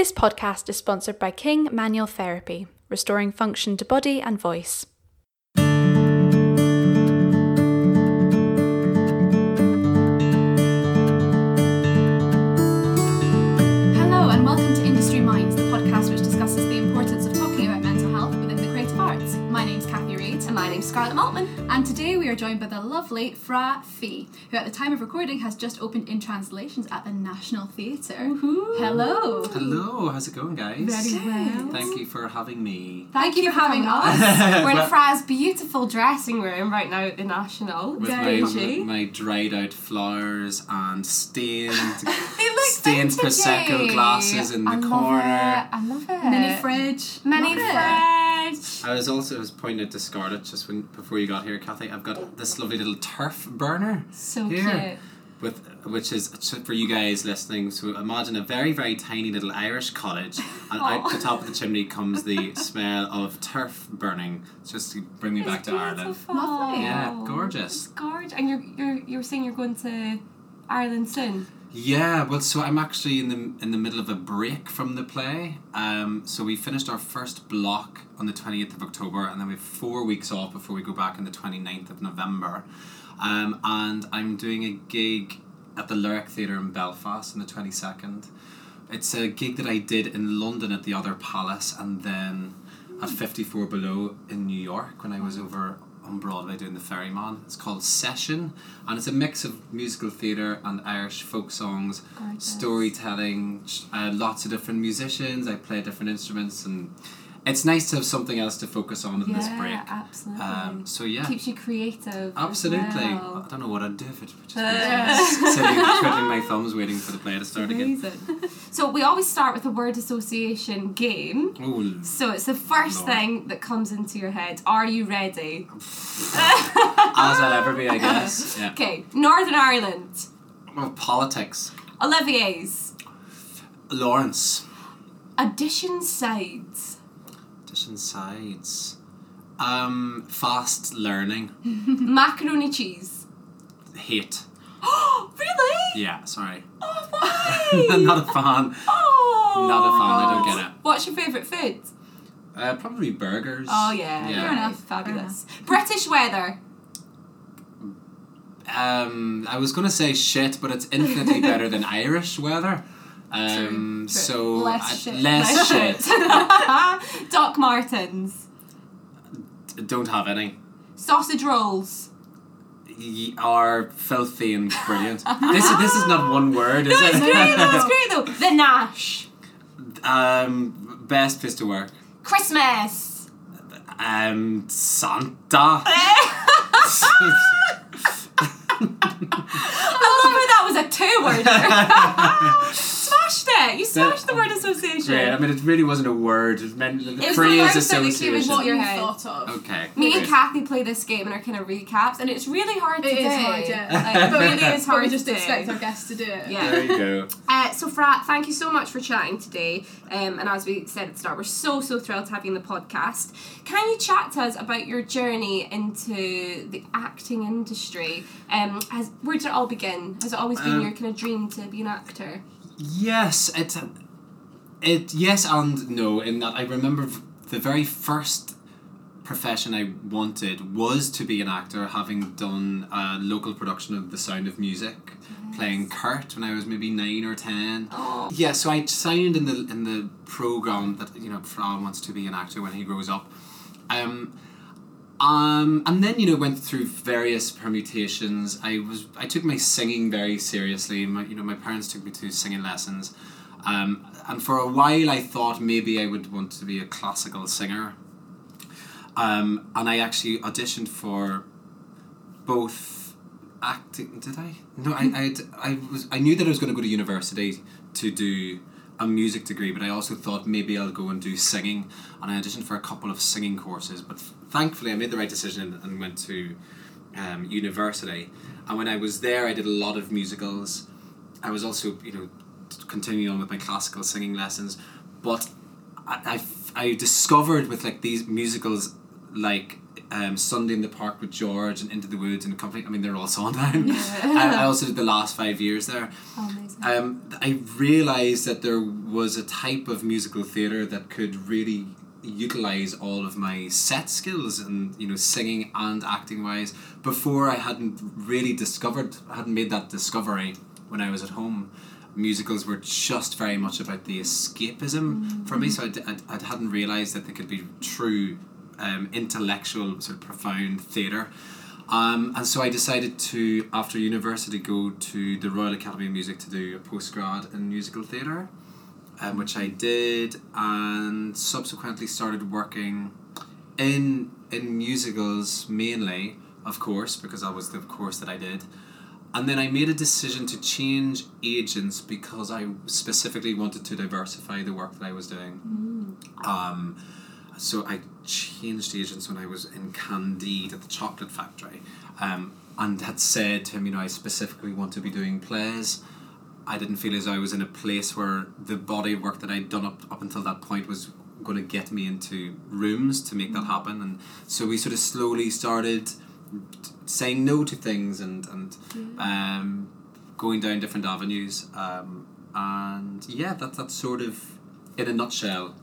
This podcast is sponsored by King Manual Therapy, restoring function to body and voice. Hello, and welcome to Industry Minds, the podcast which discusses the importance of talking about mental health within the creative arts. My name's Cathy Reid. And my name's Scarlett Maltman. And today we are joined by the lovely Fra Fee, who at the time of recording has just opened in translations at the National Theatre. Hello. Hello, how's it going, guys? Very well. Thank you for having me. Thank you for having coming us. We're in Well- Fra's beautiful dressing room right now at the National. With Very my, Bougie. my dried out flowers and stained They look stained vintagey. prosecco glasses in the I love corner. it. I love it. Mini fridge. Mini Love it. fridge. I was also was pointing out to Scarlett just when before you got here, Cathy. I've got this lovely little turf burner So here, cute. with which is for you guys listening. So imagine a very very tiny little Irish cottage, and out the top of the chimney comes the smell of turf burning. It's just to bring me back to Ireland. Beautiful. Lovely. Yeah, gorgeous. It's gorgeous. And you're, you're, you're saying you're going to Ireland soon? Yeah, well, so I'm actually in the in the middle of a break from the play. Um, so we finished our first block on the twenty eighth of October, and then we have four weeks off before we go back on the 29th of November. Um, and I'm doing a gig at the Lyric Theatre in Belfast on the twenty second. It's a gig that I did in London at the Other Palace, and then at Fifty Four Below in New York when I was over on Broadway doing the Ferryman. It's called Session, and it's a mix of musical theatre and Irish folk songs, Gorgeous. storytelling, uh, lots of different musicians. I play different instruments, and it's nice to have something else to focus on in this break. absolutely. Um, so yeah. Keeps you creative. Absolutely. well. I don't know what I'd do if it just Uh. sitting twiddling my thumbs waiting for the play to start again. So we always start with a word association game. Oh, So it's the first Lord. thing that comes into your head. Are you ready? as I'll ever be, I guess. Yeah. Okay, Northern Ireland. Well, politics. Olivier's. Laurence. Audition sides. Audition sides. Um, fast learning. Macaroni cheese. Hate. Oh, really? Yeah, sorry. Oh, why? I'm not a fan. Oh. Not a fan, I don't get it. What's your favourite food? Uh, probably burgers. Oh, yeah. Yeah. Fair enough, Fabulous. British weather. Um, I was gonna say shit, but it's infinitely better than Irish weather. Um, True. so Less shit. less shit. Doc Martens. Don't have any. Sausage rolls. Y- are filthy and brilliant. this is this is not one word, is It's great though, it's great though. The Nash. um, best place to work. Christmas. Um, Santa. I love how that was a two worder. Smashed it. You smashed the word association. Great. I mean, it really wasn't a word. It meant the was the phrase first thing that came into association. What your you head. thought of. Okay. Me and. Cathy play this game in our kind of recaps, and it's really hard to It do. is hard, yeah. Like, it really is hard we just to do. expect our guests to do it. Yeah. There you go. Uh, so, Fra, thank you so much for chatting today. Um, and as we said at the start, we're so, so thrilled to have you in the podcast. Can you chat to us about your journey into the acting industry? Um, has Where did it all begin? Has it always been Um, your kind of dream to be an actor? Yes, it, it yes and no. In that I remember the very first profession I wanted was to be an actor, having done a local production of The Sound of Music, playing Kurt when I was maybe nine or ten. Oh. Yeah, so I signed in the in the program that you know Fran wants to be an actor when he grows up. Um, um, and then you know went through various permutations. I was I took my singing very seriously. My you know my parents took me to singing lessons, um, and for a while I thought maybe I would want to be a classical singer. Um, and I actually auditioned for both acting. Did I? No, I I I was I knew that I was going to go to university to do a music degree, but I also thought maybe I'll go and do singing, and I auditioned for a couple of singing courses. But thankfully, I made the right decision and, went to um, university. And when I was there, I did a lot of musicals. I was also, you know, continuing on with my classical singing lessons, but I, I, I discovered with like these musicals like um, Sunday in the Park with George and Into the Woods and Company. I mean, they're all Sondheim. I, I also did the last five years there. Oh, amazing. Um, I realised that there was a type of musical theatre that could really utilize all of my set skills and you know singing and acting wise before I hadn't really discovered hadn't made that discovery when I was at home. Musicals were just very much about the escapism for me so I hadn't realized that they could be true um, intellectual sort of profound theatre. Um, and so I decided to after university go to the Royal Academy of Music to do a postgrad in musical theatre um, which I did, and subsequently started working in in musicals mainly, of course, because that was the course that I did. And then I made a decision to change agents because I specifically wanted to diversify the work that I was doing. Um, so I changed agents when I was in Candide at the chocolate factory, um, and had said to him, you know, I specifically want to be doing plays. I didn't feel as though I was in a place where the body of work that I'd done up, up until that point was going to get me into rooms to make that happen. And so we sort of slowly started saying no to things and, and um, going down different avenues. Um, and yeah, that, that's sort of, in a nutshell,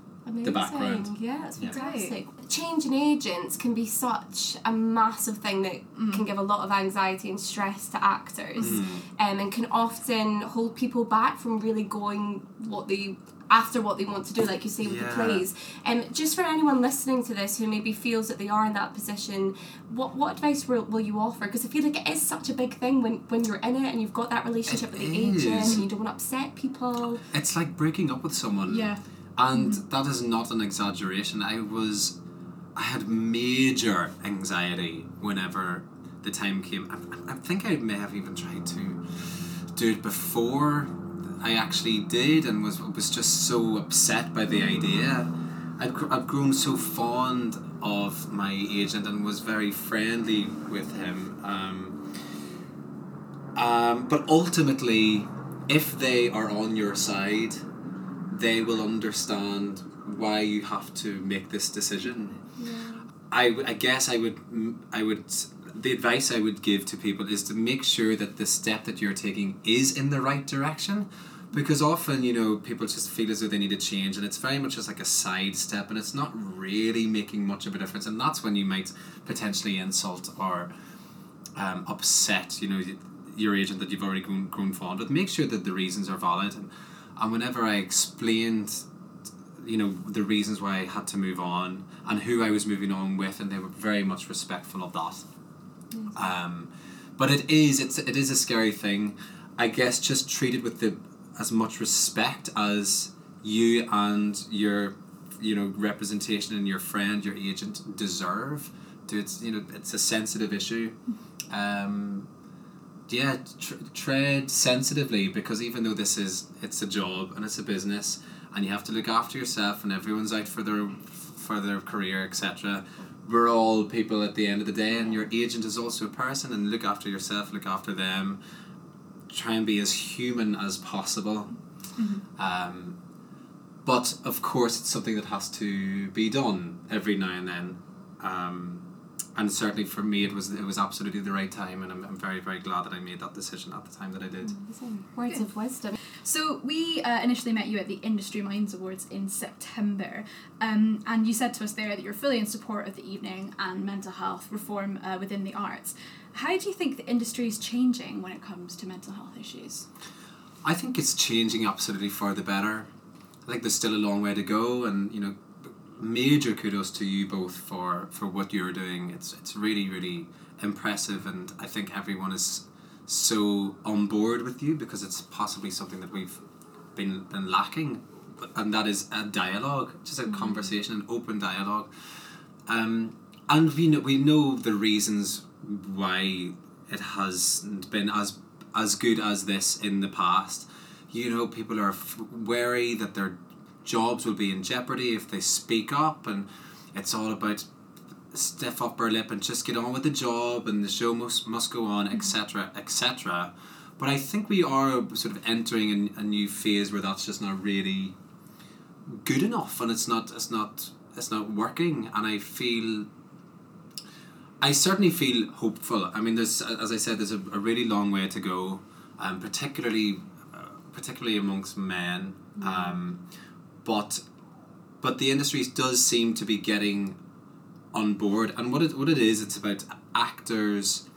the background. Yeah, it's Yeah. fantastic. Changing agents can be such a massive thing that can give a lot of anxiety and stress to actors, Mm. um, and can often hold people back from really going what they after what they want to do, like you say with the Yeah. plays. Um, just for anyone listening to this who maybe feels that they are in that position, what what advice will, will you offer? Because I feel like it is such a big thing when, when you're in it and you've got that relationship It with the agent and you don't want to upset people. It's like breaking up with someone. Yeah. And that is not an exaggeration. I was, I had major anxiety whenever the time came. I, I think I may have even tried to do it before I actually did and was, was just so upset by the idea. I'd, I'd grown so fond of my agent and was very friendly with him. Um, um, but ultimately, if they are on your side, they will understand why you have to make this decision. I, w- I guess I would I would the advice I would give to people is to make sure that the step that you're taking is in the right direction because often you know people just feel as though they need to change and it's very much just like a side step and it's not really making much of a difference and that's when you might potentially insult or um, upset you know your agent that you've already grown, grown fond with make sure that the reasons are valid and, and whenever I explained you know the reasons why I had to move on and who I was moving on with and they were very much respectful of that. Um, but it is it's it is a scary thing. I guess just treat it with the as much respect as you and your you know representation and your friend your agent deserve. To it's you know it's a sensitive issue. Um, yeah tr- tread sensitively because even though this is it's a job and it's a business and you have to look after yourself and everyone's out for their for their career etc we're all people at the end of the day and your agent is also a person and look after yourself look after them. Try and be as human as possible. Um, but of course it's something that has to be done every now and then. Um, and certainly for me it was it was absolutely the right time and I'm, I'm very very glad that I made that decision at the time that I did Words of wisdom. So we uh, initially met you at the Industry Minds Awards in September, um, and you said to us there that you're fully in support of the evening and mental health reform uh, within the arts. How do you think the industry is changing when it comes to mental health issues? I think it's changing absolutely for the better. I think there's still a long way to go, and you know, major kudos to you both for for what you're doing. It's it's really really impressive, and I think everyone is so on board with you because it's possibly something that we've been been lacking, and that is a dialogue, just a conversation, an open dialogue. Um, and we know we know the reasons why it hasn't been as as good as this in the past. You know, people are f- wary that their jobs will be in jeopardy if they speak up, and it's all about stiff upper lip and just get on with the job, and the show must must go on, etc., etc. But I think we are sort of entering a, a new phase where that's just not really good enough, and it's not it's not it's not working, and I feel I certainly feel hopeful. I mean, there's as I said, there's a, a really long way to go, um, particularly uh, particularly amongst men. Um, but but the industry does seem to be getting on board, and what it what it is, it's about actors.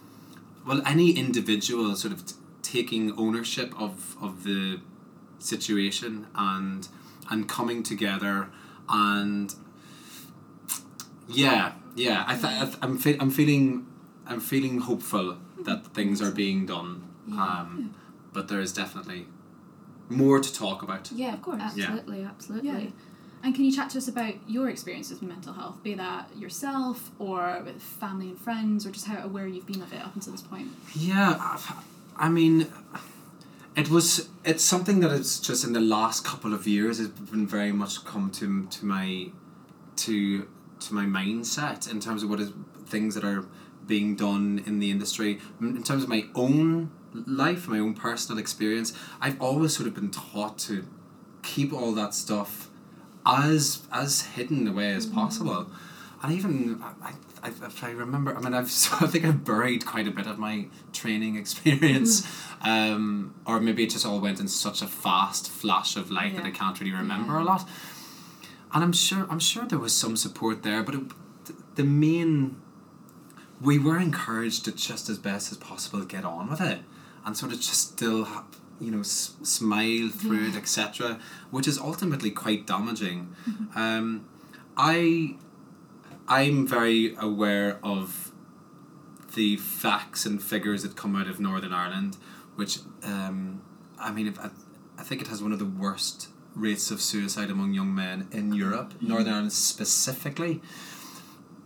Well, any individual sort of t- taking ownership of of the situation and and coming together and yeah yeah I th- I th- I'm fe- I'm feeling I'm feeling hopeful that things are being done um but there is definitely more to talk about Yeah, Of course. Yeah. Absolutely, absolutely. Yeah. And can you chat to us about your experiences with mental health, be that yourself or with family and friends, or just how aware you've been of it up until this point? Yeah, I've- I mean, it was. It's something that it's just in the last couple of years it's been very much come to to my, to to my mindset in terms of what is things that are being done in the industry in in terms of my own life, my own personal experience. I've always sort of been taught to keep all that stuff as as hidden away as possible. And even I, I, if I remember, I mean, I've I think I've buried quite a bit of my training experience, um, or maybe it just all went in such a fast flash of light that I can't really remember a lot. And I'm sure I'm sure there was some support there, but it, the main we were encouraged to just as best as possible get on with it, and sort of just still. You know, s- smile through it, etc., which is ultimately quite damaging. Um, I I'm very aware of the facts and figures that come out of Northern Ireland, which um, I mean, if I, I think it has one of the worst rates of suicide among young men in Europe, Northern Ireland specifically,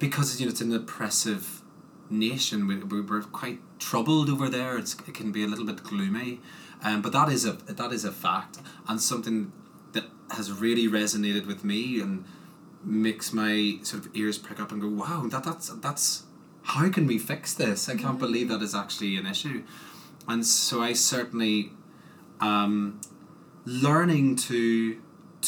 because you know it's an oppressive nation. We, we we're quite troubled over there. It's, it can be a little bit gloomy, um, but that is a that is a fact and something that has really resonated with me and makes my sort of ears prick up and go, wow, that that's that's how can we fix this? I can't believe that is actually an issue, and so I certainly, um, learning to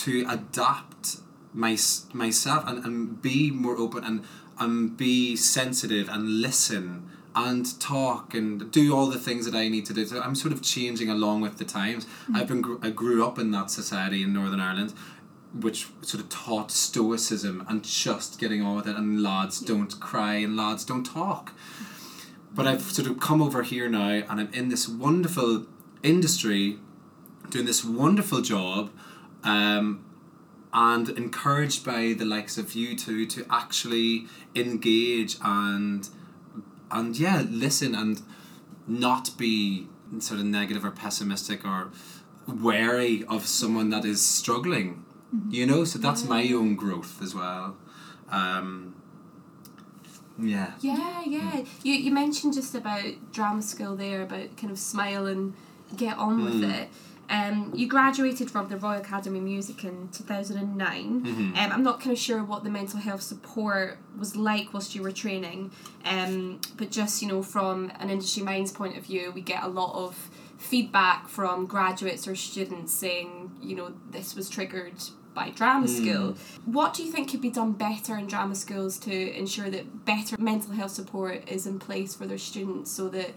to adapt my myself and, and be more open and and be sensitive and listen and talk and do all the things that I need to do. So I'm sort of changing along with the times. I've been I grew up in that society in Northern Ireland, which sort of taught stoicism and just getting on with it. And lads don't cry and lads don't talk. But I've sort of come over here now, and I'm in this wonderful industry, doing this wonderful job. Um, and encouraged by the likes of you two to actually engage and and yeah listen and not be sort of negative or pessimistic or wary of someone that is struggling you know so that's my own growth as well um, yeah Yeah, yeah. You you mentioned just about drama school there, about kind of smile and get on with Mm. it. Um, you graduated from the Royal Academy of Music in 2009. Mhm. Um, I'm not kind of sure what the mental health support was like whilst you were training, um, but just, you know, from an industry minds point of view, we get a lot of feedback from graduates or students saying, you know, this was triggered by drama school. What do you think could be done better in drama schools to ensure that better mental health support is in place for their students so that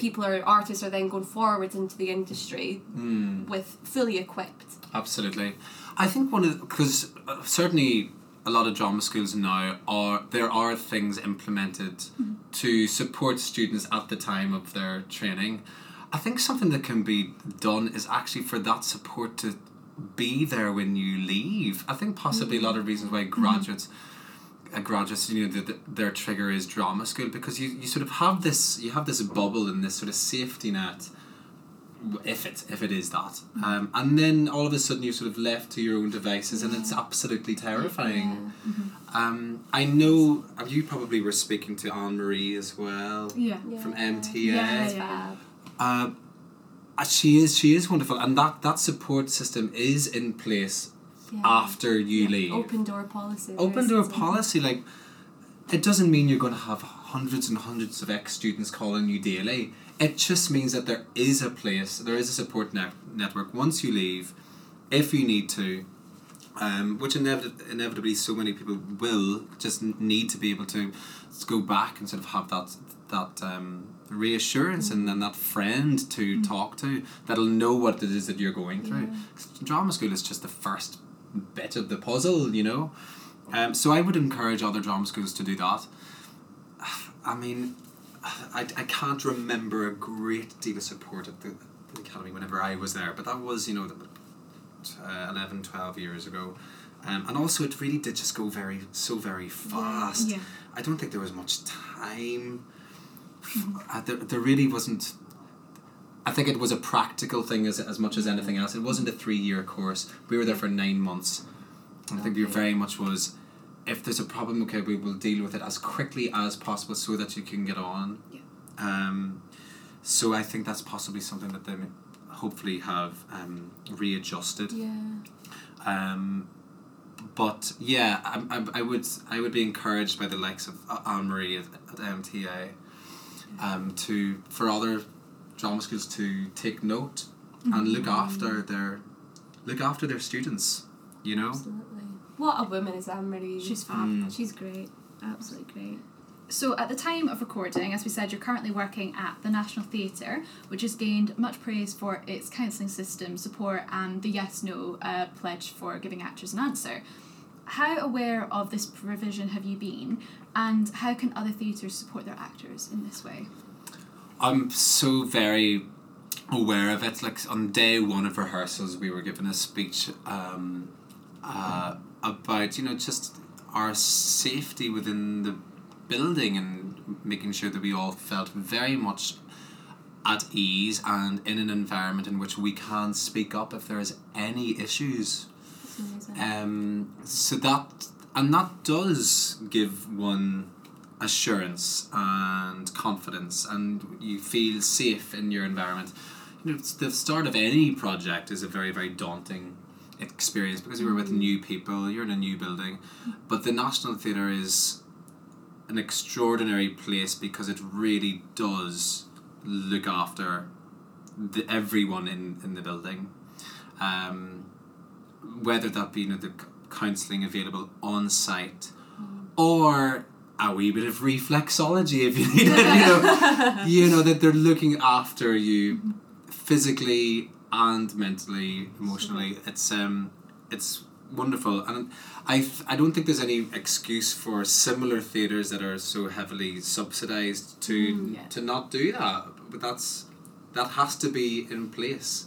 people or artists are then going forward into the industry mm. with fully equipped? Absolutely, I think one of because uh, certainly a lot of drama schools now are there are things implemented to support students at the time of their training. I think something that can be done is actually for that support to be there when you leave. I think possibly a lot of reasons why graduates. uh, graduates, you know, the, the, their trigger is drama school because you, you sort of have this you have this bubble and this sort of safety net if it if it is that. Um, and then all of a sudden you're sort of left to your own devices and it's absolutely terrifying. Um, I know uh, you probably were speaking to Anne Marie as well Yeah. from MTA Yeah, yeah. fab. uh, uh, she is she is wonderful and that that support system is in place Yeah. after you Yeah. leave Open door policy. open door policy like it doesn't mean you're going to have hundreds and hundreds of ex students calling you daily it just means that there is a place there is a support net- network once you leave if you need to um, which inevit- inevitably so many people will just need to be able to go back and sort of have that that um, reassurance and then that friend to talk to that'll know what it is that you're going through. 'Cause Drama school is just the first bit of the puzzle, you know. Um, so I would encourage other drama schools to do that. I mean, I, I can't remember a great deal of support at the, the academy whenever I was there, but that was you know uh, 11, 12 years ago. Um, and also, it really did just go very, so very fast. Yeah. I don't think there was much time. Uh, there, there really wasn't. I think it was a practical thing as, as much as anything else. It wasn't a three year course. We were there for nine months. And I think we very much was if there's a problem, okay, we will deal with it as quickly as possible so that you can get on. Yeah. Um, so I think that's possibly something that they may hopefully have um, readjusted. Yeah. Um, but yeah, I, I, I would I would be encouraged by the likes of uh, Anne Marie at, at MTA um, to for other drama schools to take note and look after their look after their students. You know. Absolutely. What a woman is Anne Marie. She's fab. Mm. she's great. Absolutely great. So, at the time of recording, as we said, you're currently working at the National Theatre, which has gained much praise for its counselling system, support, and the yes no uh, pledge for giving actors an answer. How aware of this provision have you been, and how can other theatres support their actors in this way? I'm so very aware of it. Like on day one of rehearsals, we were given a speech um, uh, about you know just our safety within the building and making sure that we all felt very much at ease and in an environment in which we can speak up if there is any issues. Um, so that and that does give one assurance and confidence, and you feel safe in your environment. You know, the start of any project is a very very daunting experience because you're with new people, you're in a new building, but the National Theatre is an extraordinary place because it really does look after the, everyone in, in the building. Um, whether that be you know, the counselling available on site or a wee bit of reflexology if you need it, you know, you know that they're looking after you physically and mentally, emotionally. It's um, it's wonderful, and I I don't think there's any excuse for similar theaters that are so heavily subsidized to Mm, yeah. to not do that. But that's that has to be in place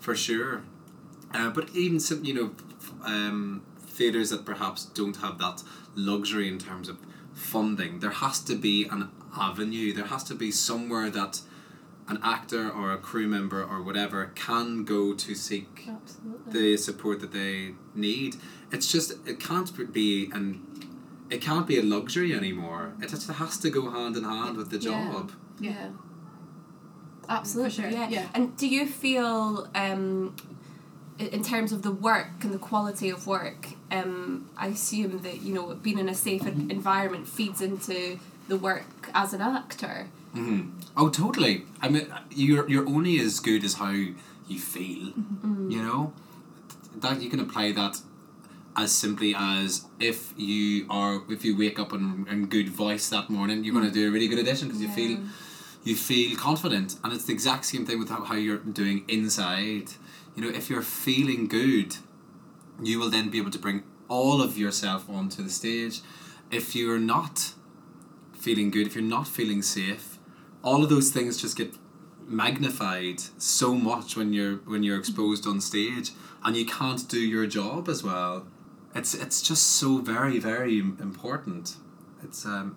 for sure. Uh, but even some, you know, um, theaters that perhaps don't have that luxury in terms of funding, there has to be an avenue. There has to be somewhere that an actor or a crew member or whatever can go to seek Absolutely. the support that they need. It's just it can't be an it can't be a luxury anymore. It just has to go hand in hand with the job. yeah. Absolutely. Sure, Yeah. yeah. And do you feel um, in terms of the work and the quality of work, um, I assume that you know being in a safe environment feeds into the work as an actor. hmm Oh, totally. I mean, you're you're only as good as how you feel. You know, that you can apply that as simply as if you are if you wake up in, in good voice that morning, you're going to do a really good audition because you feel you feel confident, and it's the exact same thing with how, how you're doing inside. You know, if you're feeling good, you will then be able to bring all of yourself onto the stage. If you're not feeling good, if you're not feeling safe, all of those things just get magnified so much when you're when you're exposed on stage and you can't do your job as well. It's it's just so very very important. It's um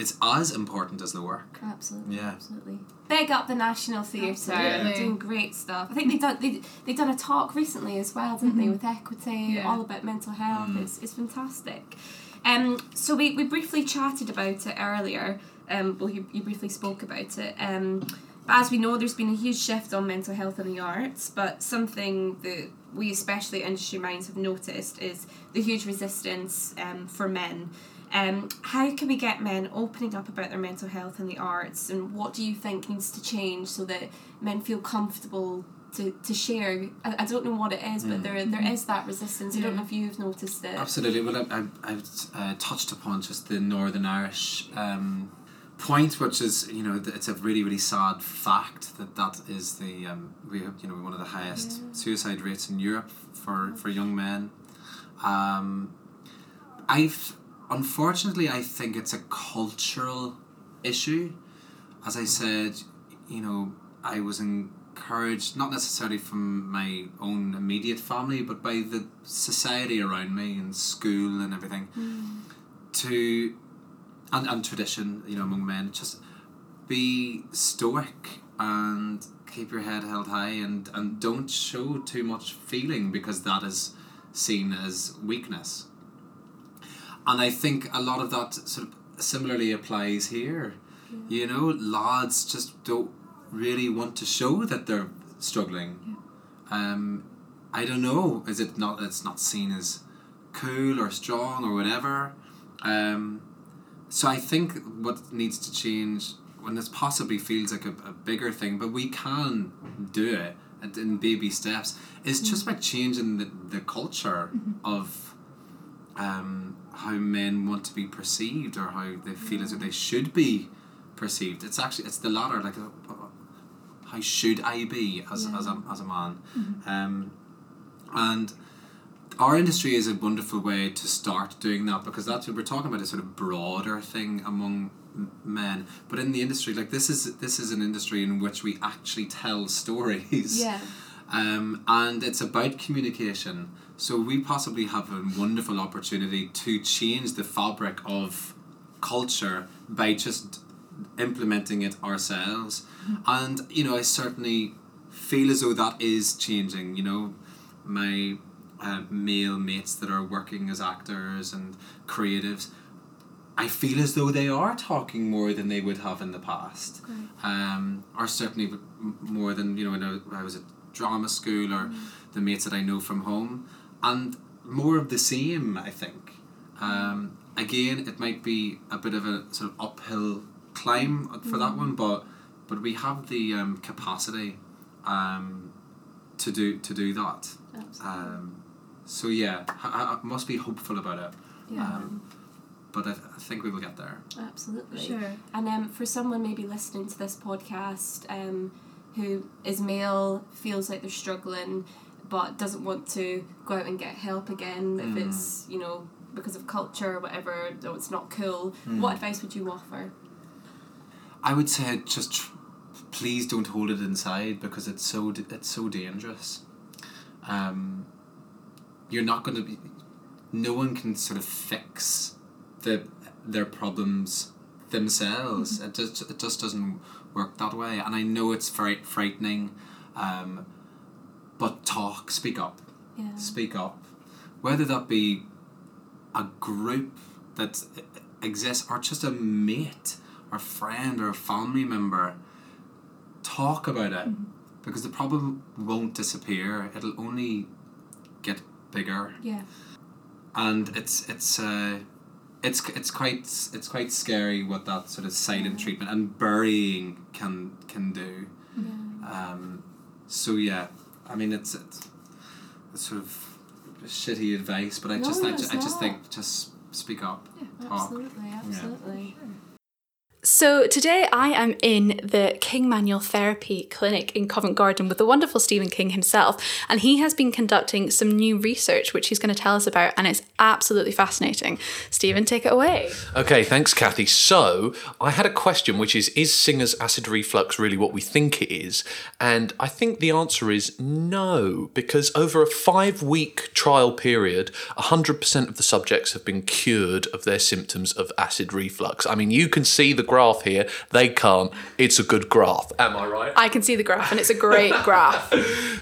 it's as important as the work. Absolutely. Yeah. Absolutely. Big up the National Theatre. Absolutely. They're doing great stuff. I think they done they they done a talk recently as well, didn't they, with equity, Yeah. all about mental health. Mm. It's it's fantastic. Um, so we, we briefly chatted about it earlier. Um, well, you, you briefly spoke about it. Um, but as we know, there's been a huge shift on mental health in the arts. But something that we, especially industry minds, have noticed is the huge resistance um, for men. Um, how can we get men opening up about their mental health in the arts, and what do you think needs to change so that men feel comfortable to, to share. I, I don't know what it is, but there there is that resistance. I don't know if you've noticed it. Absolutely. Well, I, I, I've uh, touched upon just the Northern Irish um, point, which is you know it's a really really sad fact that that is the um, we have you know one of the highest suicide rates in Europe for for young men. Um, I've unfortunately I think it's a cultural issue. As I said, you know, I was encouraged not necessarily from my own immediate family, but by the society around me and school and everything mm. to and, and tradition, you know, among men, just be stoic and keep your head held high and, and don't show too much feeling because that is seen as weakness. And I think a lot of that sort of similarly applies here. You know, lads just don't really want to show that they're struggling. Um, I don't know. Is it not? It's not seen as cool or strong or whatever. Um, so I think what needs to change when this possibly feels like a, a bigger thing, but we can do it in baby steps, is just by changing the, the culture of um, how men want to be perceived or how they feel as if they should be perceived. It's actually it's the latter. Like, uh, how should I be as, as a as a man? Um, and our industry is a wonderful way to start doing that because that's what we're talking about a sort of broader thing among men but in the industry like this is this is an industry in which we actually tell stories Yeah. um, and it's about communication so we possibly have a wonderful opportunity to change the fabric of culture by just implementing it ourselves. And you know i certainly feel as though that is changing you know. My uh, male mates that are working as actors and creatives I feel as though they are talking more than they would have in the past. Um, or certainly more than you know when I- I was at drama school or the mates that I know from home and more of the same I think um, again it might be a bit of a sort of uphill climb for that one but but we have the um, capacity um, to do to do that um, so yeah I, I must be hopeful about it Yeah. um, but I, I think we will get there Absolutely. Sure. And um, for someone maybe listening to this podcast um, who is male, feels like they're struggling, but doesn't want to go out and get help again if Mm. it's, you know, because of culture or whatever, though it's not cool, Mm. what advice would you offer? I would say just tr- please don't hold it inside because it's so d- it's so dangerous. Um, you're not going to be. No one can sort of fix the their problems themselves. It just it just doesn't work that way. And I know it's very frightening, um, but talk, speak up Yeah. speak up, whether that be a group that exists or just a mate or friend or a family member, talk about it because the problem won't disappear. It'll only get bigger, Yeah. and it's it's uh, it's it's quite it's quite scary what that sort of silent treatment and burying can can do. Um, so yeah, I mean it's it's, it's sort of shitty advice, but I No, just I, ju- I just think just speak up. talk. Absolutely, absolutely. So today I am in the King Manual Therapy Clinic in Covent Garden with the wonderful Stephen King himself, and he has been conducting some new research which he's going to tell us about, and it's absolutely fascinating. Stephen, take it away. Okay, thanks, Cathy. So, I had a question which is Is singer's acid reflux really what we think it is? And I think the answer is no, because over a five week trial period, 100% of the subjects have been cured of their symptoms of acid reflux. I mean, you can see the graph here, they can't. It's a good graph. Am I right? I can see the graph, and it's a great graph.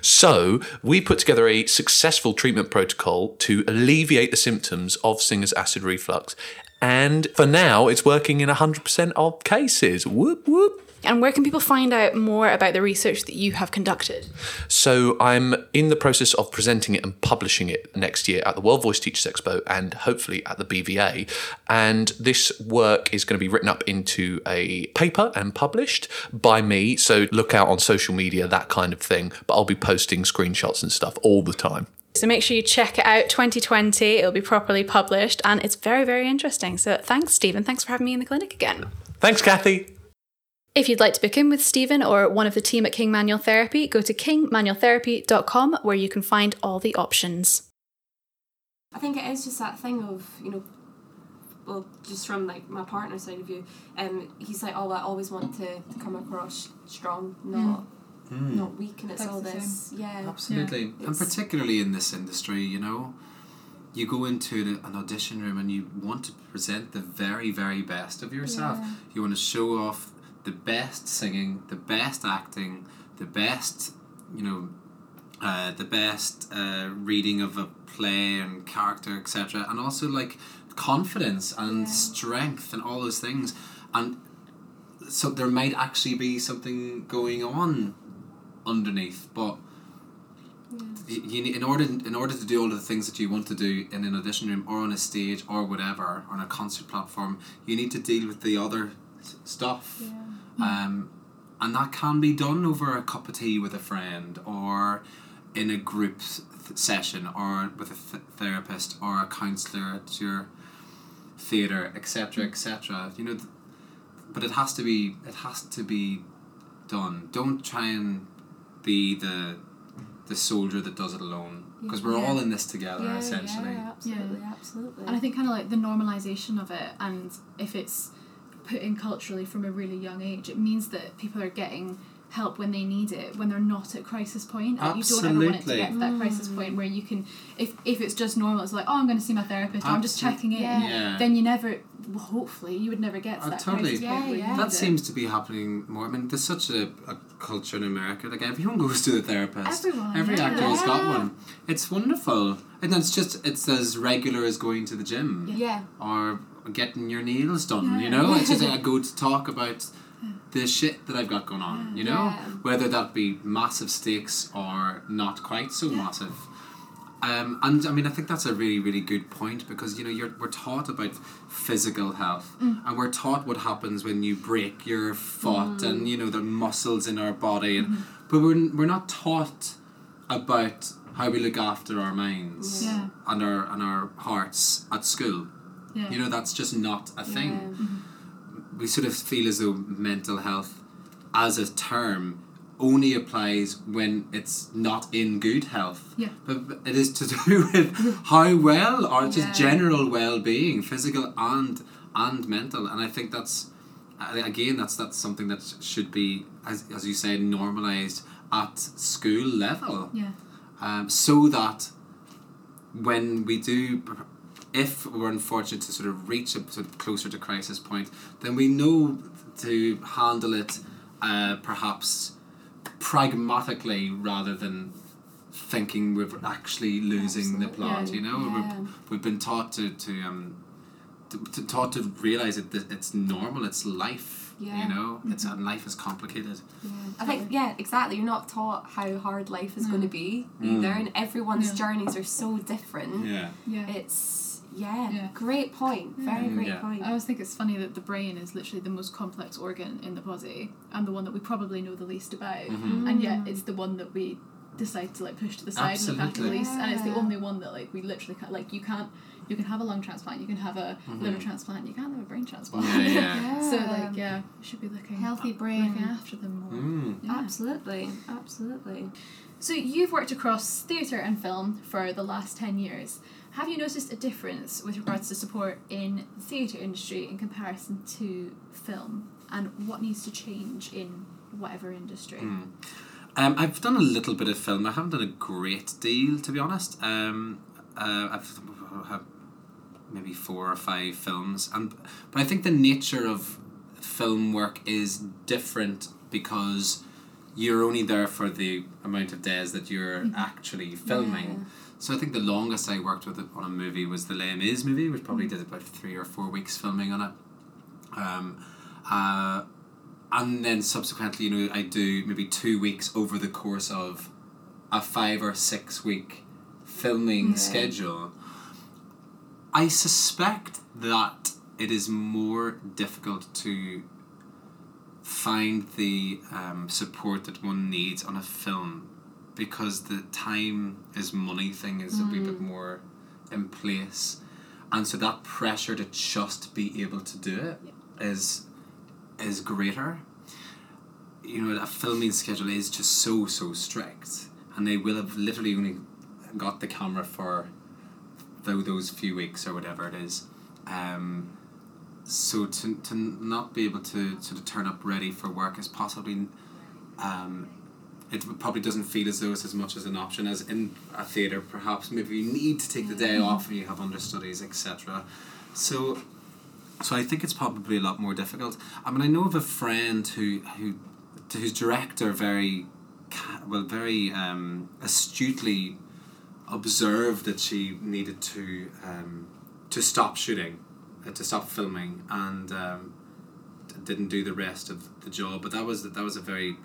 So, we put together a successful treatment protocol to alleviate the symptoms of singer's acid reflux. And for now, it's working in 100% of cases. Whoop, whoop. And where can people find out more about the research that you have conducted? So I'm in the process of presenting it and publishing it next year at the World Voice Teachers Expo and hopefully at the BVA. And this work is going to be written up into a paper and published by me. So look out on social media, that kind of thing. But I'll be posting screenshots and stuff all the time. So make sure you check it out 2020. It'll be properly published and it's very, very interesting. So thanks, Stephen. Thanks for having me in the clinic again. Thanks, Cathy. If you'd like to book in with Stephen or one of the team at King Manual Therapy, go to kingmanualtherapy.com where you can find all the options. I think it is just that thing of, you know, well, just from like my partner's side of view, um, he's like, oh, I always want to, to come across strong, not not weak, and it's That's all the this, yeah. Absolutely. And particularly in this industry, you know, you go into an audition room and you want to present the very, very best of yourself. Yeah. You want to show off the best singing, the best acting, the best, you know, uh, the best uh, reading of a play and character, etc. And also like confidence and Yeah. strength and all those things. And so there might actually be something going on underneath, but you, you need in order in order to do all of the things that you want to do in an audition room or on a stage or whatever on a concert platform, you need to deal with the other s- stuff. Um, and that can be done over a cup of tea with a friend or in a group th- session or with a th- therapist or a counselor at your theater, etc., etc. You know, th- but it has to be it has to be done. Don't try and be the the soldier that does it alone because we're Yeah. all in this together Yeah, essentially. Yeah, absolutely, absolutely. And I think kind of like the normalization of it, and if it's put in culturally from a really young age, it means that people are getting help when they need it when they're not at crisis point and you don't ever want it to get to that crisis point where you can if if it's just normal it's like oh i'm going to see my therapist or i'm just checking in Yeah. Yeah. then you never well, hopefully you would never get to Oh, that totally. crisis point Yeah, where yeah. That it. seems to be happening more. I mean, there's such a, a culture in America. Like everyone goes to the therapist. Everyone, Every yeah. actor has got one. It's wonderful, and it's just it's as regular as going to the gym yeah. or getting your nails done. You know, it's just a good talk about the shit that I've got going on. You know, Yeah. whether that be massive stakes or not quite so massive. Um, and I mean, I think that's a really, really good point because you know you're we're taught about physical health, mm. and we're taught what happens when you break your foot, mm. and you know the muscles in our body, and mm-hmm. but we're we're not taught about how we look after our minds Yeah. and our and our hearts at school. Yeah You know, that's just not a thing Yeah. we sort of feel as though mental health as a term only applies when it's not in good health. Yeah. But it is to do with how well or just Yeah. general well being, physical and and mental. And I think that's again that's that's something that should be as as you say normalized at school level yeah um, so that when we do, if we're unfortunate to sort of reach a sort of closer to crisis point, then we know to handle it uh, perhaps pragmatically rather than thinking we're actually losing the plot. Yeah. You know, Yeah. we've, we've been taught to to um to, to taught to realize that it's normal. It's life. Yeah. You know, it's and life is complicated. Yeah. I think yeah, exactly. You're not taught how hard life is going to be Mm. either, and everyone's Yeah. journeys are so different. Yeah. yeah It's yeah, Yeah. great point. Very Mm, great yeah. point. I always think it's funny that the brain is literally the most complex organ in the body and the one that we probably know the least about, Mhm. and yet it's the one that we decide to like push to the side and look after the Absolutely. least, and it's the only one that like we literally can't like you can't you can have a lung transplant, you can have a liver transplant, you can't have a brain transplant. Mm-hmm. Yeah, yeah. so like yeah, we should be looking Healthy looking brain. after them more. Mm. Yeah. Absolutely, absolutely. So you've worked across theatre and film for the last 10 years. Have you noticed a difference with regards to support in the theatre industry in comparison to film? And what needs to change in whatever industry? Mm. Um, I've done a little bit of film. I haven't done a great deal, to be honest. Um, uh, I've maybe four or five films, and but I think the nature of film work is different because you're only there for the amount of days that you're actually filming. So I think the longest I worked with it on a movie was the Les Mis movie, which probably did about three or four weeks filming on it. Um, uh, and then subsequently, you know, I do maybe two weeks over the course of a five or six week filming Yeah. schedule. I suspect that it is more difficult to find the um, support that one needs on a film because the time is money thing is a wee bit more in place. And so that pressure to just be able to do it is is greater. You know a filming schedule is just so so strict. And they will have literally only got the camera for tho- those few weeks or whatever it is. Um, so to, to not be able to sort of turn up ready for work is possibly um, it probably doesn't feel as though it's as much as an option as in a theatre perhaps. Maybe you need to take the day off and you have understudies etc so so I think it's probably a lot more difficult. I mean I know of a friend who who whose director very well very um, astutely observed that she needed to um, to stop shooting uh, to stop filming and um, didn't do the rest of the job. But that was that was a very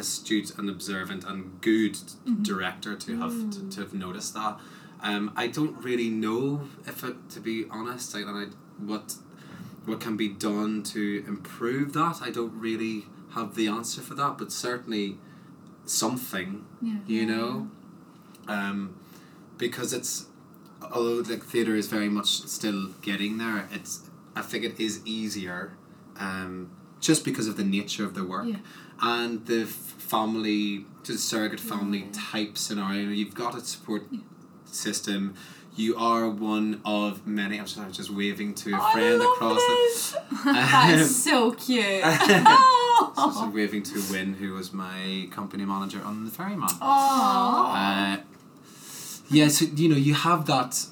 astute and observant and good director to have to, to have noticed that. Um, I don't really know if it to be honest I, and I, what what can be done to improve that. I don't really have the answer for that but certainly something Yeah. you know? um, because it's although like theater is very much still getting there it's I think it is easier um, just because of the nature of the work. Yeah. And the family just surrogate family type scenario. You've got a support system. You are one of many I'm just, I'm just waving to a Oh, friend across this. the that is so cute. I'm waving to Win who was my company manager on the ferryman. Uh, yeah, so you know you have that,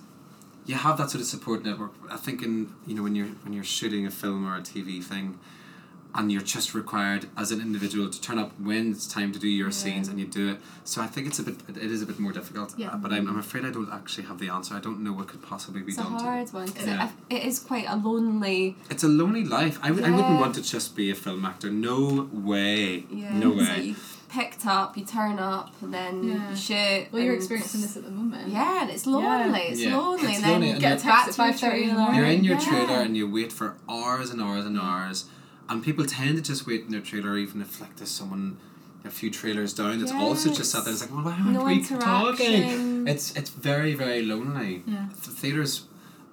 you have that sort of support network. I think in you know when you're when you're shooting a film or a TV thing, and you're just required as an individual to turn up when it's time to do your scenes and you do it. So I think it's a bit it is a bit more difficult. Yeah. Uh, but I'm, I'm afraid I don't actually have the answer. I don't know what could possibly be It's a done. hard To one because Yeah. it, it is quite a lonely. It's a lonely life. I wouldn't want to just be a film actor. No way. Yeah. No So way. you picked up, you turn up, and then Yeah. you shoot. Well, you're experiencing this at the moment. Yeah, and it's lonely. It's Yeah. lonely, It's and then lonely, you and get a text at 5:30 in the morning. You're in your Yeah. trailer and you wait for hours and hours and hours, and people tend to just wait in their trailer even if like there's someone a few trailers down that's also just sat there. It's like, well, why aren't No we talking? It's it's very very lonely. Yeah. The theater's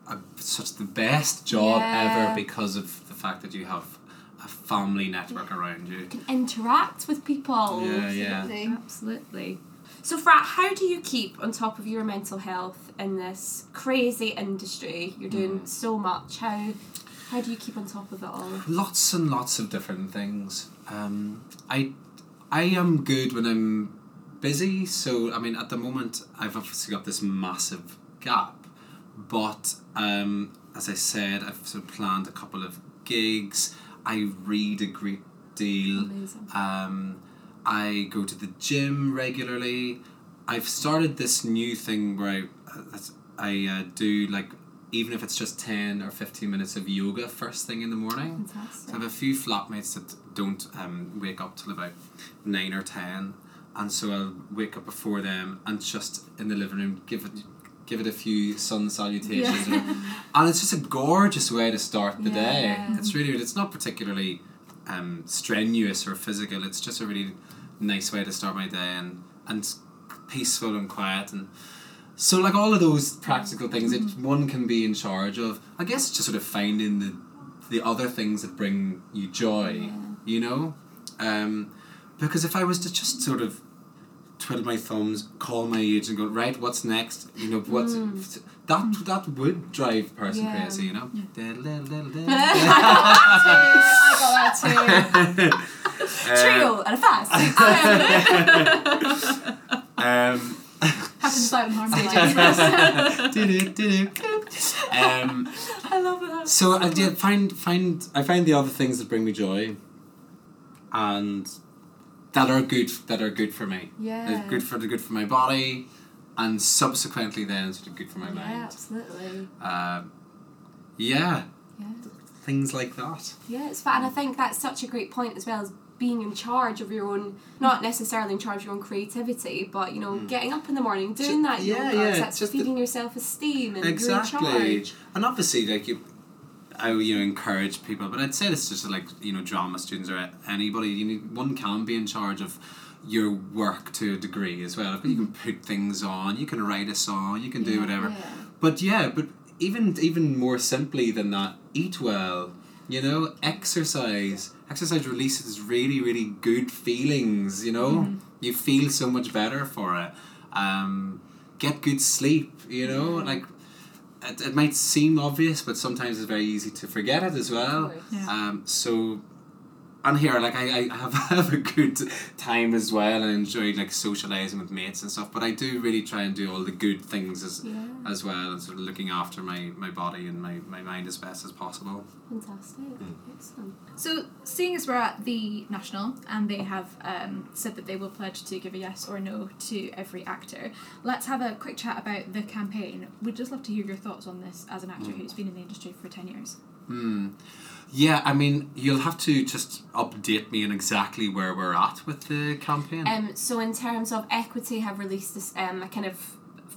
a, such the best job Yeah. ever because of the fact that you have a family network around you. You can interact with people. Yeah, yeah. Absolutely. So, Fra, how do you keep on top of your mental health in this crazy industry? You're doing Mm. so much. How how do you keep on top of it all? Lots and lots of different things. Um, I I am good when I'm busy. So I mean, at the moment, I've obviously got this massive gap, but um, as I said, I've sort of planned a couple of gigs. I read a great deal. Amazing. Um, I go to the gym regularly. I've started this new thing where I, I uh, do like even if it's just ten or fifteen minutes of yoga first thing in the morning. So I have a few flatmates that don't um, wake up till about nine or ten, and so I'll wake up before them and just in the living room give it give it a few sun salutations, Yeah. and it's just a gorgeous way to start the day. It's really it's not particularly um, strenuous or physical. It's just a really nice way to start my day and and peaceful and quiet and. So like all of those practical things that one can be in charge of, I guess just sort of finding the the other things that bring you joy, you know? Um, because if I was to just sort of twiddle my thumbs, call my agent and go, right, what's next? You know, what's that that would drive a person Yeah. crazy, you know? I got that too. Trio and a fast. um, Happens silent harmony. do-do-do-do. um, I love that. So I did find find I find the other things that bring me joy, and that are good that are good for me. Yeah. They're good for the good for my body, and subsequently then sort of good for my mind. Yeah, mind. absolutely. Um, yeah, Yeah. things like that. Yeah, it's fun. And I think that's such a great point as well as being in charge of your own, not necessarily in charge of your own creativity, but you know, getting up in the morning, doing that Mm. yeah, yoga, yeah, that's just the- feeding your self esteem and exactly and obviously like you I you know encourage people but I'd say it's just like you know drama students or anybody you need one can be in charge of your work to a degree as well you can put things on you can write a song you can do Yeah. whatever Yeah. but yeah but even even more simply than that eat well you know exercise. Exercise releases really really good feelings you know? You feel so much better for it. Um, get good sleep you know? Like it, it might seem obvious but sometimes it's very easy to forget it as well. Yeah. um, so and here like I, I have, have a good time as well and enjoy like socializing with mates and stuff but I do really try and do all the good things as Yeah. as well and sort of looking after my, my body and my, my mind as best as possible Fantastic. Mm. Excellent. So, seeing as we're at the National and they have um, said that they will pledge to give a yes or no to every actor, let's have a quick chat about the campaign. We'd just love to hear your thoughts on this as an actor who's been in the industry for 10 years. Hmm. Yeah, I mean, you'll have to just update me on exactly where we're at with the campaign. Um, so in terms of equity, have released this um, a kind of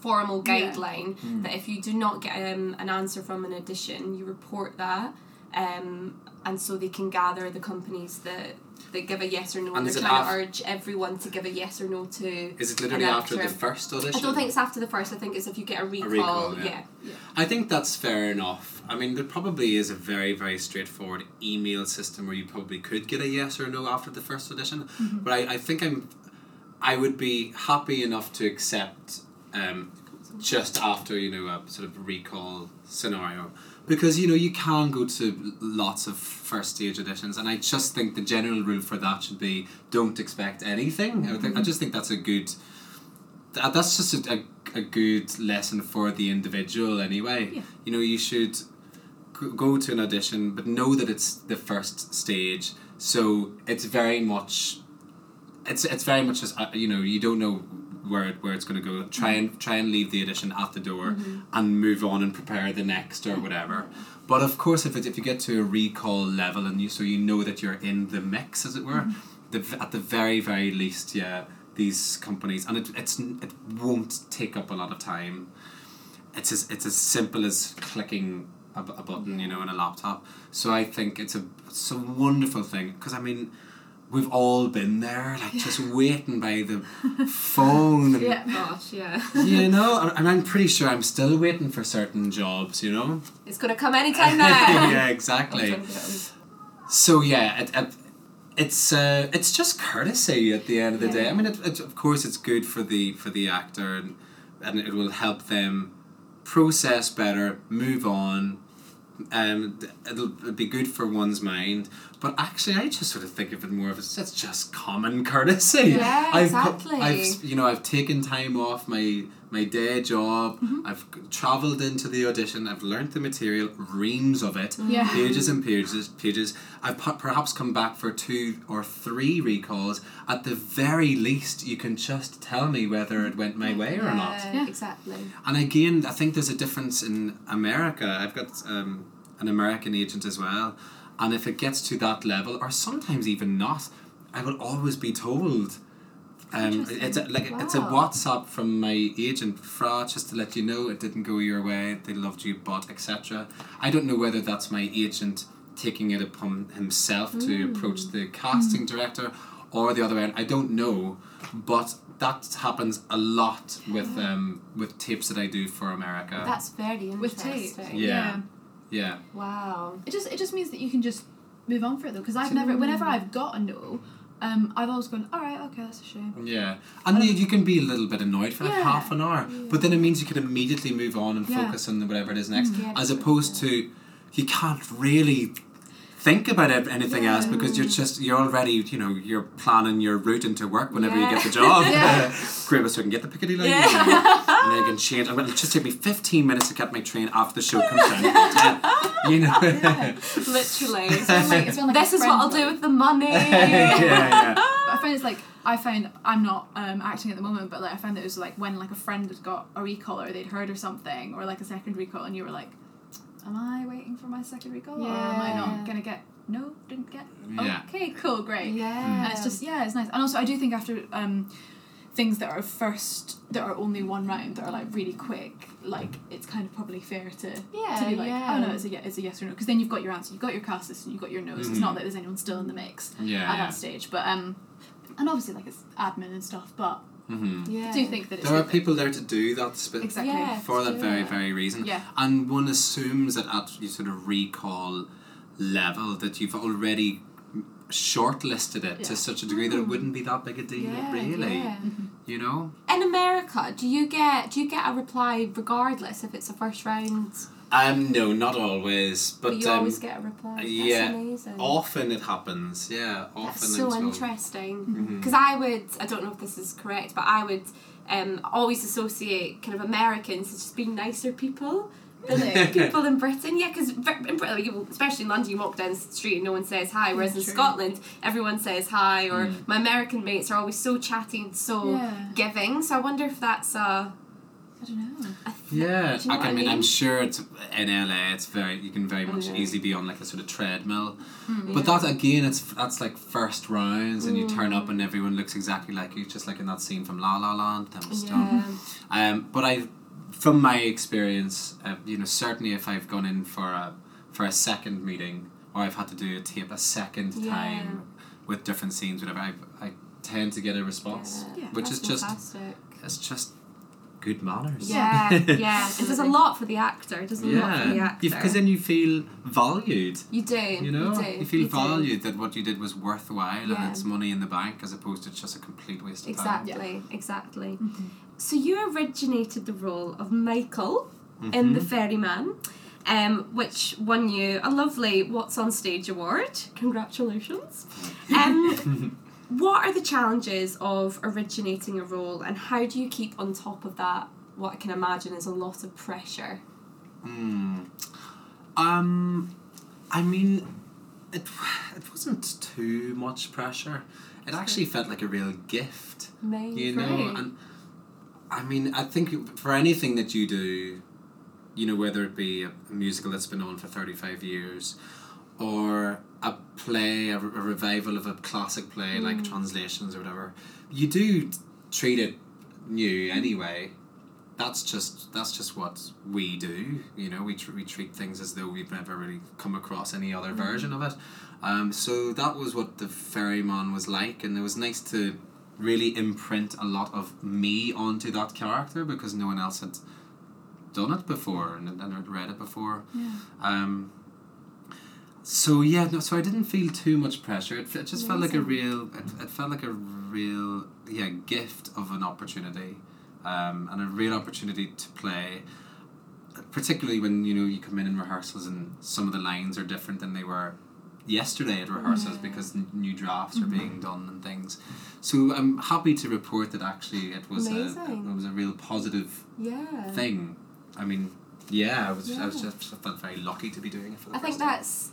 formal Yeah. guideline that if you do not get um, an answer from an audition, you report that, um, and so they can gather the companies that that give a yes or no. And they're trying af- to urge everyone to give a yes or no to. Is it literally after the first audition? I don't think it's after the first. I think it's if you get a recall. recall, yeah. yeah. I think that's fair enough. I mean, there probably is a very, very straightforward email system where you probably could get a yes or no after the first audition. But I, I think I'm, I would be happy enough to accept um, just after you know a sort of recall scenario because you know you can go to lots of first stage auditions and I just think the general rule for that should be don't expect anything. I, think, I just think that's a good that, that's just a, a, a good lesson for the individual anyway. Yeah. You know, you should go to an audition, but know that it's the first stage. So it's very much, it's it's very much just uh, you know you don't know where it, where it's going to go. Try and try and leave the audition at the door mm-hmm. and move on and prepare the next or whatever. But of course, if it, if you get to a recall level and you so you know that you're in the mix, as it were, mm-hmm. the, at the very very least, yeah, these companies and it it's it won't take up a lot of time. It's as it's as simple as clicking a, a button, you know, on a laptop. So I think it's a it's a wonderful thing because I mean. We've all been there, like just waiting by the phone. And, Yeah. Gosh, yeah. You know, and I'm pretty sure I'm still waiting for certain jobs, you know? it's gonna come anytime now. yeah, exactly. I'm trying to get on. So yeah, it, it, it's uh, it's just courtesy at the end of the day. I mean, it, it, of course, it's good for the for the actor, and and it will help them process better, move on. Um, it'll be good for one's mind, but actually, I just sort of think of it more of as it's just common courtesy. Yeah, I've put- exactly. I've you know I've taken time off my my day job. I've travelled into the audition. I've learnt the material, reams of it, Yeah. pages and pages, pages. I've pu- perhaps come back for two or three recalls. At the very least, you can just tell me whether it went my way or not. Yeah, Yeah. exactly. And again, I think there's a difference in America. I've got um, an American agent as well, and if it gets to that level, or sometimes even not, I will always be told. Um, it's a, like it's a WhatsApp from my agent, Fra, just to let you know it didn't go your way. They loved you, but etc. I don't know whether that's my agent taking it upon himself to approach the casting director, or the other way. I don't know, but that happens a lot with um with tapes that I do for America. That's very With tape. interesting. Yeah. yeah. Wow. It just it just means that you can just move on for it though, because I've never whenever I've got a no, um, I've always gone, all right, okay, that's a shame. Yeah, and you, you can be a little bit annoyed for like Yeah. half an hour, but then it means you can immediately move on and Yeah. focus on whatever it is next, Yeah, as opposed to you can't really think about anything else because you're just you're already you know you're planning your route into work whenever you get the job. Yeah. Great, so I can get the Piccadilly line, Yeah. and then I can change. Well, it'll just take me fifteen minutes to get my train after the show comes down. You know. Literally. It's been like, it's been like this is what I'll do with the money. yeah, yeah. But I find it's like I found I'm not um, acting at the moment, but like I found that it was like when like a friend had got a recall or they'd heard or something or like a second recall and you were like, am I waiting for my second recall or am I Yeah. not gonna get? No, didn't get. Yeah. Okay, cool, great. Yeah. And it's just yeah, it's nice. And also, I do think after um, things that are first that are only one round that are like really quick, like it's kind of probably fair to Yeah, to be like, yeah. oh no, it's a ye- it's a yes or no, because then you've got your answer, you've got your cast list, and you've got your nose. It's Mhm. not that there's anyone still in the mix Yeah, at yeah. that stage, but um, and obviously like it's admin and stuff, but hmm Yeah. I do think that it's There are people there to do that spe- exactly. Yeah. for that very, Yeah. very reason. Yeah. And one assumes that at you sort of recall level that you've already shortlisted it Yeah. to such a degree that it wouldn't be that big a deal, Yeah, really. yeah. You know? In America, do you get do you get a reply regardless if it's a first round? Um, no, not always, but, But, you um, always get a reply. That's yeah, amazing. often it happens. Yeah, often. That's so it's well- interesting. Because I would, I don't know if this is correct, but I would um, always associate kind of Americans as just being nicer people than Really? people in Britain. Yeah, because in Britain, especially in London, you walk down the street and no one says hi, whereas in Scotland, everyone says hi, or Mm. my American mates are always so chatty and so Yeah. giving. So I wonder if that's a. I don't know. a th- Yeah, Do you know I, what I I mean, I'm mean? sure it's in LA. It's very you can very much Yeah. easily be on like a sort of treadmill. Hmm. But that again, it's that's like first rounds, and you turn Mm. up and everyone looks exactly like you, just like in that scene from La La Land. That was. Yeah. Um, but I, from my experience, uh, you know, certainly if I've gone in for a for a second meeting or I've had to do a tape a second Yeah. time with different scenes, whatever, I I tend to get a response, Yeah. Yeah, which That's is just it's just good manners. Yeah, yeah. It does a lot for the actor. It does a lot for the actor. because then you feel valued. you do. You know, do, feel do. valued that what you did was worthwhile Yeah. and it's money in the bank as opposed to just a complete waste of time. Exactly, exactly. Mm-hmm. So you originated the role of Michael in The. Ferryman, um, which won you a lovely WhatsOnStage award. Congratulations. Um, what are the challenges of originating a role, and how do you keep on top of that? What I can imagine is a lot of pressure. Hmm. Um, I mean, it it wasn't too much pressure. It actually felt like a real gift, Amazing. you know. And I mean, I think for anything that you do, you know, whether it be a, musical that's been on for thirty five years, or a play, a, a revival of a classic play like translations or whatever, you do treat it new anyway. That's just that's just what we do. You know, we tr- we treat things as though we've never really come across any other version of it. Um, so that was what the ferryman was like, and it was nice to really imprint a lot of me onto that character because no one else had done it before and, and had read it before. Yeah. Um, so yeah, no, so I didn't feel too much pressure. It, it just felt like a real, it, it felt like a real, yeah, gift of an opportunity, um, and a real opportunity to play. Particularly when you know you come in in rehearsals and some of the lines are different than they were yesterday at rehearsals Yeah. because n- new drafts are being done and things. So I'm happy to report that actually it was a it was a real positive Yeah. thing. I mean, yeah, I was I was just I felt very lucky to be doing it for the I think first time. that's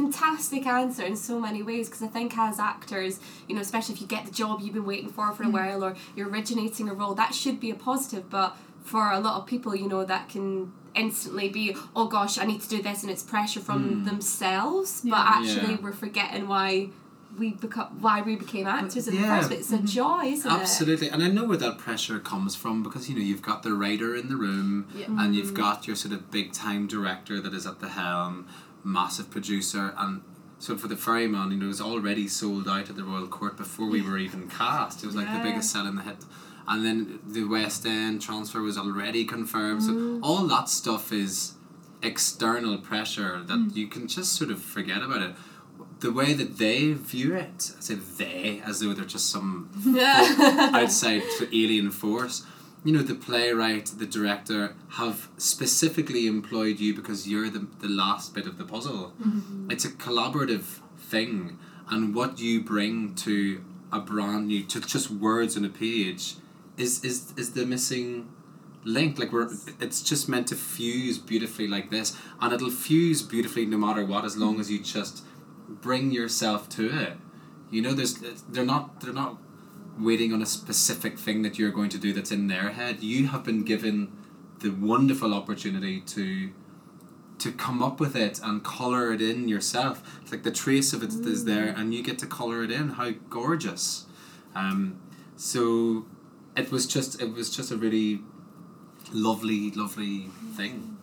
fantastic answer in so many ways because I think as actors, you know, especially if you get the job you've been waiting for for a while or you're originating a role, that should be a positive. But for a lot of people, you know, that can instantly be, oh gosh, I need to do this, and it's pressure from Mm. themselves. But actually, Yeah. we're forgetting why we become why we became actors in the yeah. first place. It's a mm-hmm. joy, isn't it? Absolutely, and I know where that pressure comes from because you know you've got the writer in the room, Yeah. and you've mm-hmm. got your sort of big time director that is at the helm, massive producer, and so for the Ferryman, you know, it was already sold out at the Royal Court before we were even cast. It was like Yeah. the biggest sell in the hit, and then the West End transfer was already confirmed. So mm. all that stuff is external pressure that mm. you can just sort of forget about it. The way that they view it, I say they as though they're just some outside alien force. You know, the playwright, the director have specifically employed you because you're the, the last bit of the puzzle. Mm-hmm. It's a collaborative thing, and what you bring to a brand new, to just words on a page, is is is the missing link. Like we're, it's just meant to fuse beautifully like this, and it'll fuse beautifully no matter what, as long as you just bring yourself to it. You know, there's they're not they're not waiting on a specific thing that you're going to do that's in their head. You have been given the wonderful opportunity to to come up with it and color it in yourself. It's like the trace of it is there, and you get to color it in. How gorgeous! Um, so it was just it was just a really lovely, lovely thing.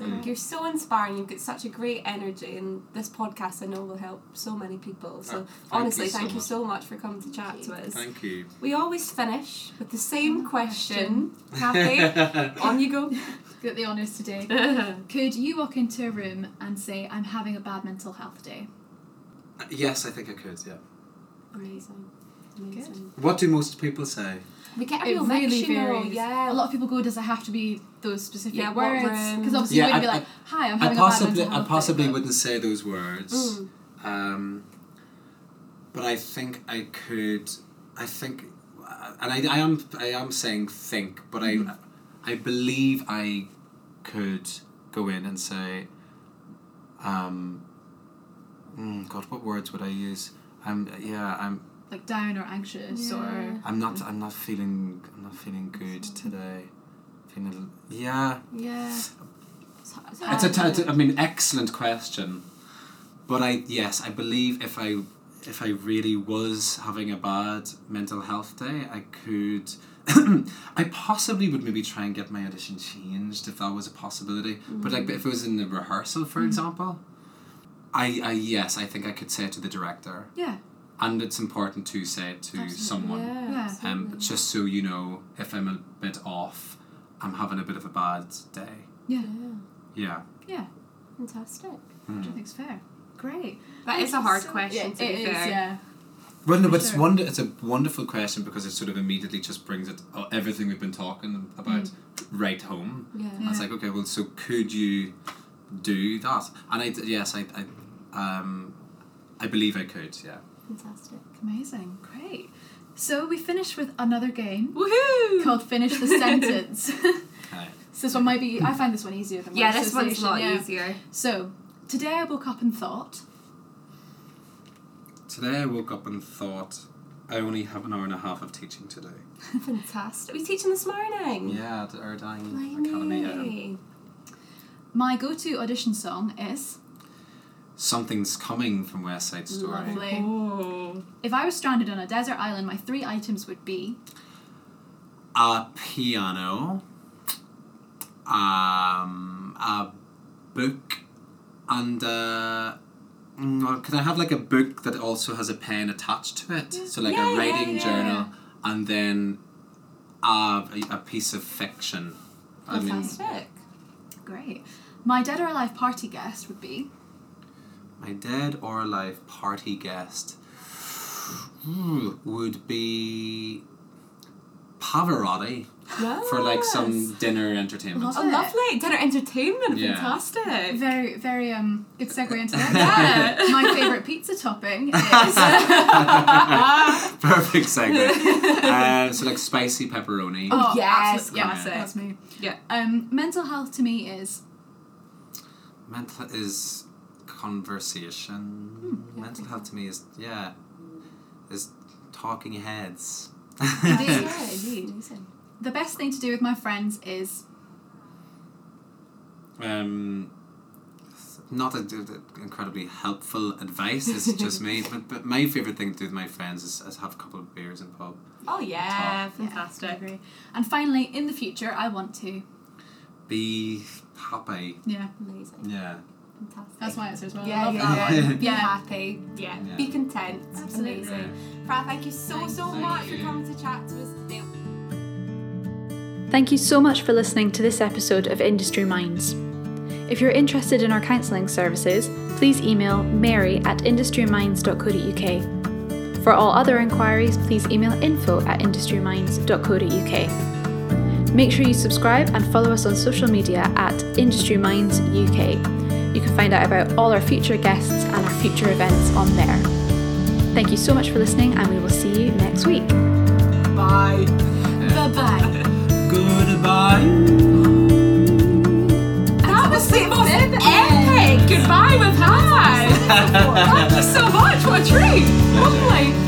Amazing. Mm. You're so inspiring. You've got such a great energy, and this podcast I know will help so many people. So, Oh, thank honestly, you so thank you so much for coming to chat to us. Thank you. We always finish with the same question. Happy? On you go. Get the honours today. Could you walk into a room and say, I'm having a bad mental health day? yes, I think I could. Yeah. Amazing. Amazing. What do most people say? We get a It real really mix, you know. varies. Yeah. A lot of people go, does it have to be those specific Yeah, words? Because obviously Yeah, you wouldn't I- be like, hi, I'm I having possibly a bad mental I possibly day. wouldn't say those words. Mm. Um, but I think I could. I think, and I, I am I am saying think, but Mm-hmm. I I believe I could go in and say. Um, mm, God, what words would I use? I'm yeah. I'm Like down or anxious Yeah. or... I'm not I'm not feeling I'm not feeling good today. Feeling a little, yeah. Yeah. It's, it's It's a, hard, t- isn't I mean, excellent question. But I yes, I believe if I if I really was having a bad mental health day, I could. I possibly would maybe try and get my audition changed if that was a possibility. But like if it was in the rehearsal, for mm-hmm. example, I, I yes, I think I could say it to the director, Yeah. And it's important to say it to Absolutely, someone. Yeah. Yeah. Um, just so you know, if I'm a bit off, I'm having a bit of a bad day. Yeah. yeah. Yeah. Yeah. Fantastic. Hmm. Which I think's fair. Great. That is is a hard so- question, Yeah, to be it is, fair. yeah. Well, no, For but it's wonder. It's a wonderful question because it sort of immediately just brings it uh, everything we've been talking about right home. Yeah. Yeah. It's like okay, well, so could you do that? And I yes, I, I um, I believe I could. Yeah. Fantastic. Amazing. Great. So we finished with another game Woohoo! called Finish the Sentence. Okay. so this one might be, I find this one easier than Yeah, this one's a lot yeah. easier. So today I woke up and thought, Today I woke up and thought I only have an hour and a half of teaching today. Fantastic. We teaching this morning. Yeah, at the Urdang Academy. Yeah. My go to audition song is Something's coming from West Side Story. Lovely. Oh. If I was stranded on a desert island, my three items would be A piano. Um, a book, and uh, mm, can I have like a book that also has a pen attached to it? So like Yeah, a writing yeah. journal, and then a, a piece of fiction. I mean, Fantastic. great. My dead or alive party guest would be my dead or alive party guest hmm, would be Pavarotti for like some dinner entertainment. Love Oh, it. lovely. Dinner entertainment. Yeah. Fantastic. very, very um good segue into that. Yeah. my favorite pizza topping is Perfect segue. uh, so like spicy pepperoni. Oh, yes, absolute- yeah, classic. that's me. Yeah. Um, mental health to me is Mental is conversation. Mental health to me is yeah, is talking heads. Indeed. Yeah, indeed. The best thing to do with my friends is um, not a, a- incredibly helpful advice. It's just me. But, but my favorite thing to do with my friends is, is have a couple of beers in pub. Oh yeah, Yeah, fantastic. agree. And finally, in the future, I want to Be happy. yeah. Amazing. Yeah. Fantastic. That's my answer as well. I Yeah, love yeah, that yeah. Be Yeah. happy. Yeah. Yeah. Be content. Absolutely. Amazing. Fra, thank you so Thanks. so Thank much you. for coming to chat to us today. Thank you so much for listening to this episode of Industry Minds. If you're interested in our counselling services, please email mary at industryminds.co.uk. For all other inquiries, please email info at industryminds.co.uk. Make sure you subscribe and follow us on social media at Industry Minds UK. You can find out about all our future guests and our future events on there. Thank you so much for listening, and we will see you next week. Bye. Bye bye. Goodbye. That was the most epic goodbye we've had. Thank you so much. What a treat. Lovely.